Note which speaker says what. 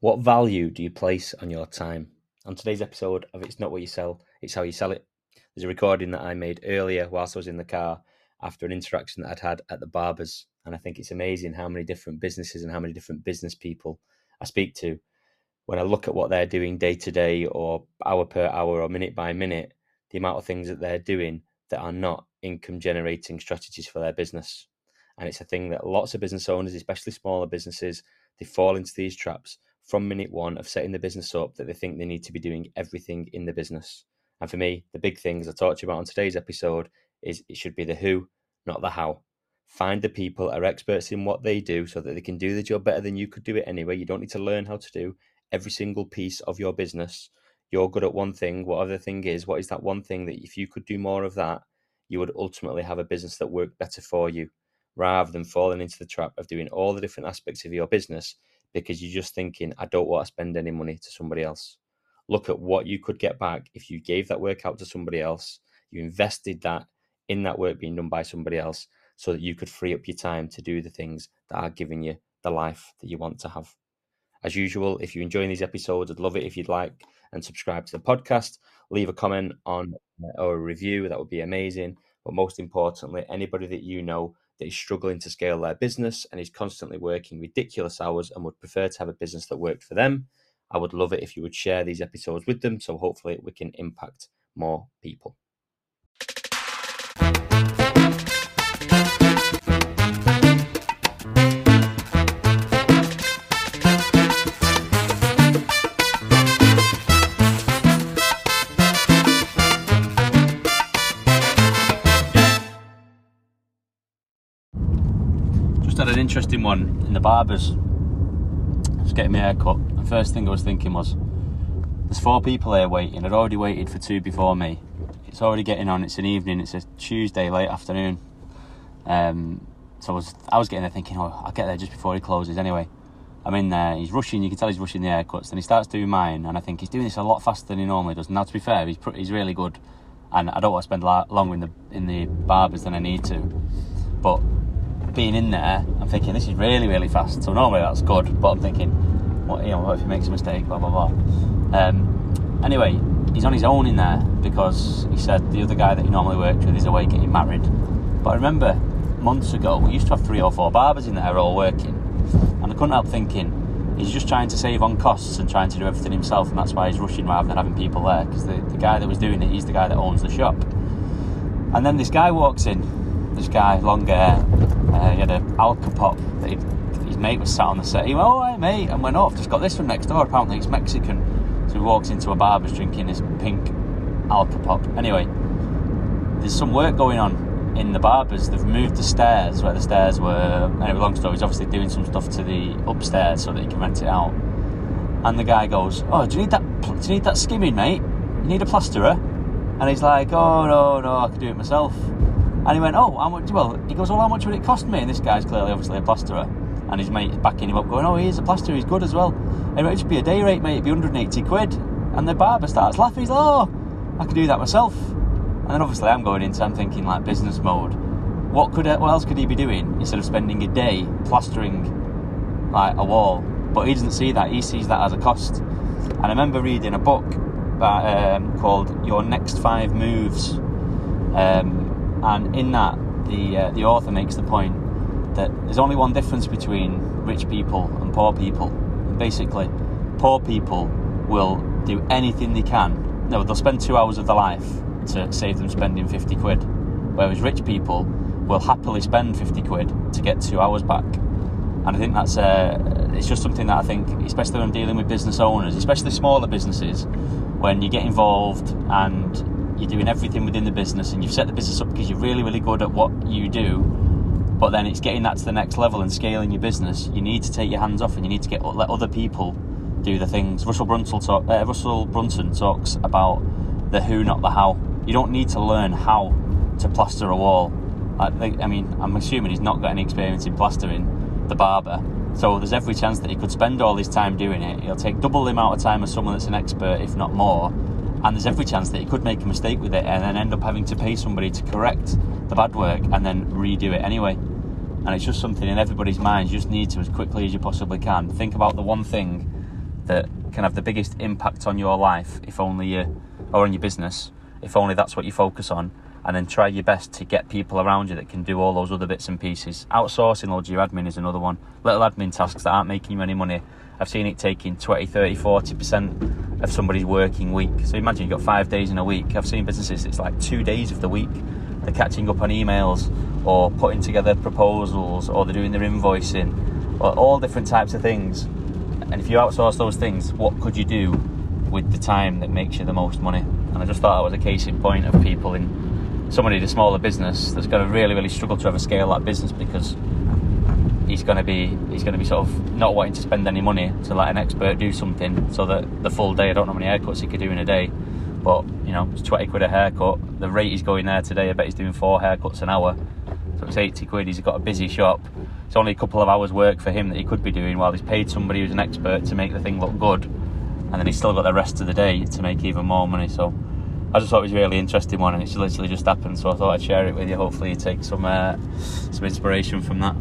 Speaker 1: What value do you place on your time? On today's episode of It's Not What You Sell, It's How You Sell It, there's a recording that I made earlier whilst I was in the car after an interaction that I'd had at the barbers. And I think it's amazing how many different businesses and how many different business people I speak to. When I look at what they're doing day to day or hour per hour or minute by minute, the amount of things that they're doing that are not income generating strategies for their business. And it's a thing that lots of business owners, especially smaller businesses, they fall into these traps from minute one of setting the business up that they think they need to be doing everything in the business. And for me, the big things I talked about on today's episode is it should be the who, not the how. Find the people are experts in what they do so that they can do the job better than you could do it anyway. You don't need to learn how to do every single piece of your business. You're good at one thing, whatever the thing is, what is that one thing that if you could do more of that, you would ultimately have a business that worked better for you rather than falling into the trap of doing all the different aspects of your business because you're just thinking, I don't want to spend any money to somebody else. Look at what you could get back if you gave that work out to somebody else, you invested that in that work being done by somebody else so that you could free up your time to do the things that are giving you the life that you want to have. As usual, if you're enjoying these episodes, I'd love it if you'd like and subscribe to the podcast. Leave a comment on uh, or a review, that would be amazing. But most importantly, anybody that you know is struggling to scale their business and is constantly working ridiculous hours and would prefer to have a business that worked for them, I would love it if you would share these episodes with them so hopefully we can impact more people. Had an interesting one in the barbers. Just getting my hair cut. The first thing I was thinking was, there's four people here waiting. I'd already waited for two before me. It's already getting on. It's an evening. It's a Tuesday late afternoon. Um, so I was I was getting there thinking, oh, I'll get there just before he closes. Anyway, I'm in there. He's rushing. You can tell he's rushing the haircuts. Then he starts doing mine, and I think he's doing this a lot faster than he normally does. Now, to be fair, he's he's really good, and I don't want to spend a lot longer in the in the barbers than I need to. But being in there, I'm thinking this is really, really fast. So normally that's good, but I'm thinking, what you know, what if he makes a mistake? Blah blah blah. Um, anyway, he's on his own in there because he said the other guy that he normally worked with is away getting married. But I remember months ago we used to have three or four barbers in there all working, and I couldn't help thinking he's just trying to save on costs and trying to do everything himself, and that's why he's rushing rather than having people there because the, the guy that was doing it, he's the guy that owns the shop. And then this guy walks in, this guy, long hair, uh, he had an alcopop that his mate was sat on the set. He went, oh, hey, mate, and went off. Just got this from next door. Apparently, he's Mexican. So he walks into a barber's drinking his pink alcopop. Anyway, there's some work going on in the barbers. They've moved the stairs where the stairs were. Anyway, long story, he's obviously doing some stuff to the upstairs so that he can rent it out. And the guy goes, oh, do you need that? Do you need that skimming, mate? You need a plasterer? And he's like, oh, no, no, I can do it myself. And he went, oh, how much? Well, he goes, well, how much would it cost me? And this guy's clearly, obviously, a plasterer. And his mate's backing him up, going, oh, he's a plasterer, he's good as well. And it just be a day rate, mate, it'd be 180 quid. And the barber starts laughing, he's like, oh, I could do that myself. And then obviously I'm going into, I'm thinking like business mode. What could, what else could he be doing instead of spending a day plastering like a wall? But he doesn't see that, he sees that as a cost. And I remember reading a book um, called Your Next Five Moves. Um, and in that, the uh, the author makes the point that there's only one difference between rich people and poor people. And basically, poor people will do anything they can. No, they'll spend two hours of their life to save them spending 50 quid, whereas rich people will happily spend 50 quid to get two hours back. And I think that's uh, it's just something that I think, especially when I'm dealing with business owners, especially smaller businesses, when you get involved and you're doing everything within the business and you've set the business up because you're really, really good at what you do, but then it's getting that to the next level and scaling your business, you need to take your hands off and you need to get let other people do the things. Russell Brunson, talk, uh, Russell Brunson talks about the who, not the how. You don't need to learn how to plaster a wall. I, I mean, I'm assuming he's not got any experience in plastering the barber. So there's every chance that he could spend all his time doing it. He'll take double the amount of time as someone that's an expert, if not more, and there's every chance that he could make a mistake with it and then end up having to pay somebody to correct the bad work and then redo it anyway. And it's just something in everybody's minds. You just need to, as quickly as you possibly can, think about the one thing that can have the biggest impact on your life if only you or on your business if only that's what you focus on and then try your best to get people around you that can do all those other bits and pieces outsourcing loads of your admin is another one little admin tasks that aren't making you any money i've seen it taking 20 30 40% of somebody's working week. So imagine you've got five days in a week. I've seen businesses it's like two days of the week. They're catching up on emails or putting together proposals or they're doing their invoicing. Or all different types of things. And if you outsource those things what could you do with the time that makes you the most money? And i just thought that was a case in point of people in somebody in a smaller business that's going to really really struggle to ever scale that business because he's going to be he's going to be sort of not wanting to spend any money to let an expert do something so that the full day I don't know how many haircuts he could do in a day but you know it's 20 quid a haircut the rate he's going there today I bet he's doing four haircuts an hour so it's 80 quid he's got a busy shop it's only a couple of hours work for him that he could be doing while he's paid somebody who's an expert to make the thing look good and then he's still got the rest of the day to make even more money so I just thought it was a really interesting one, and it's literally just happened. So I thought I'd share it with you. Hopefully, you take some uh, some inspiration from that.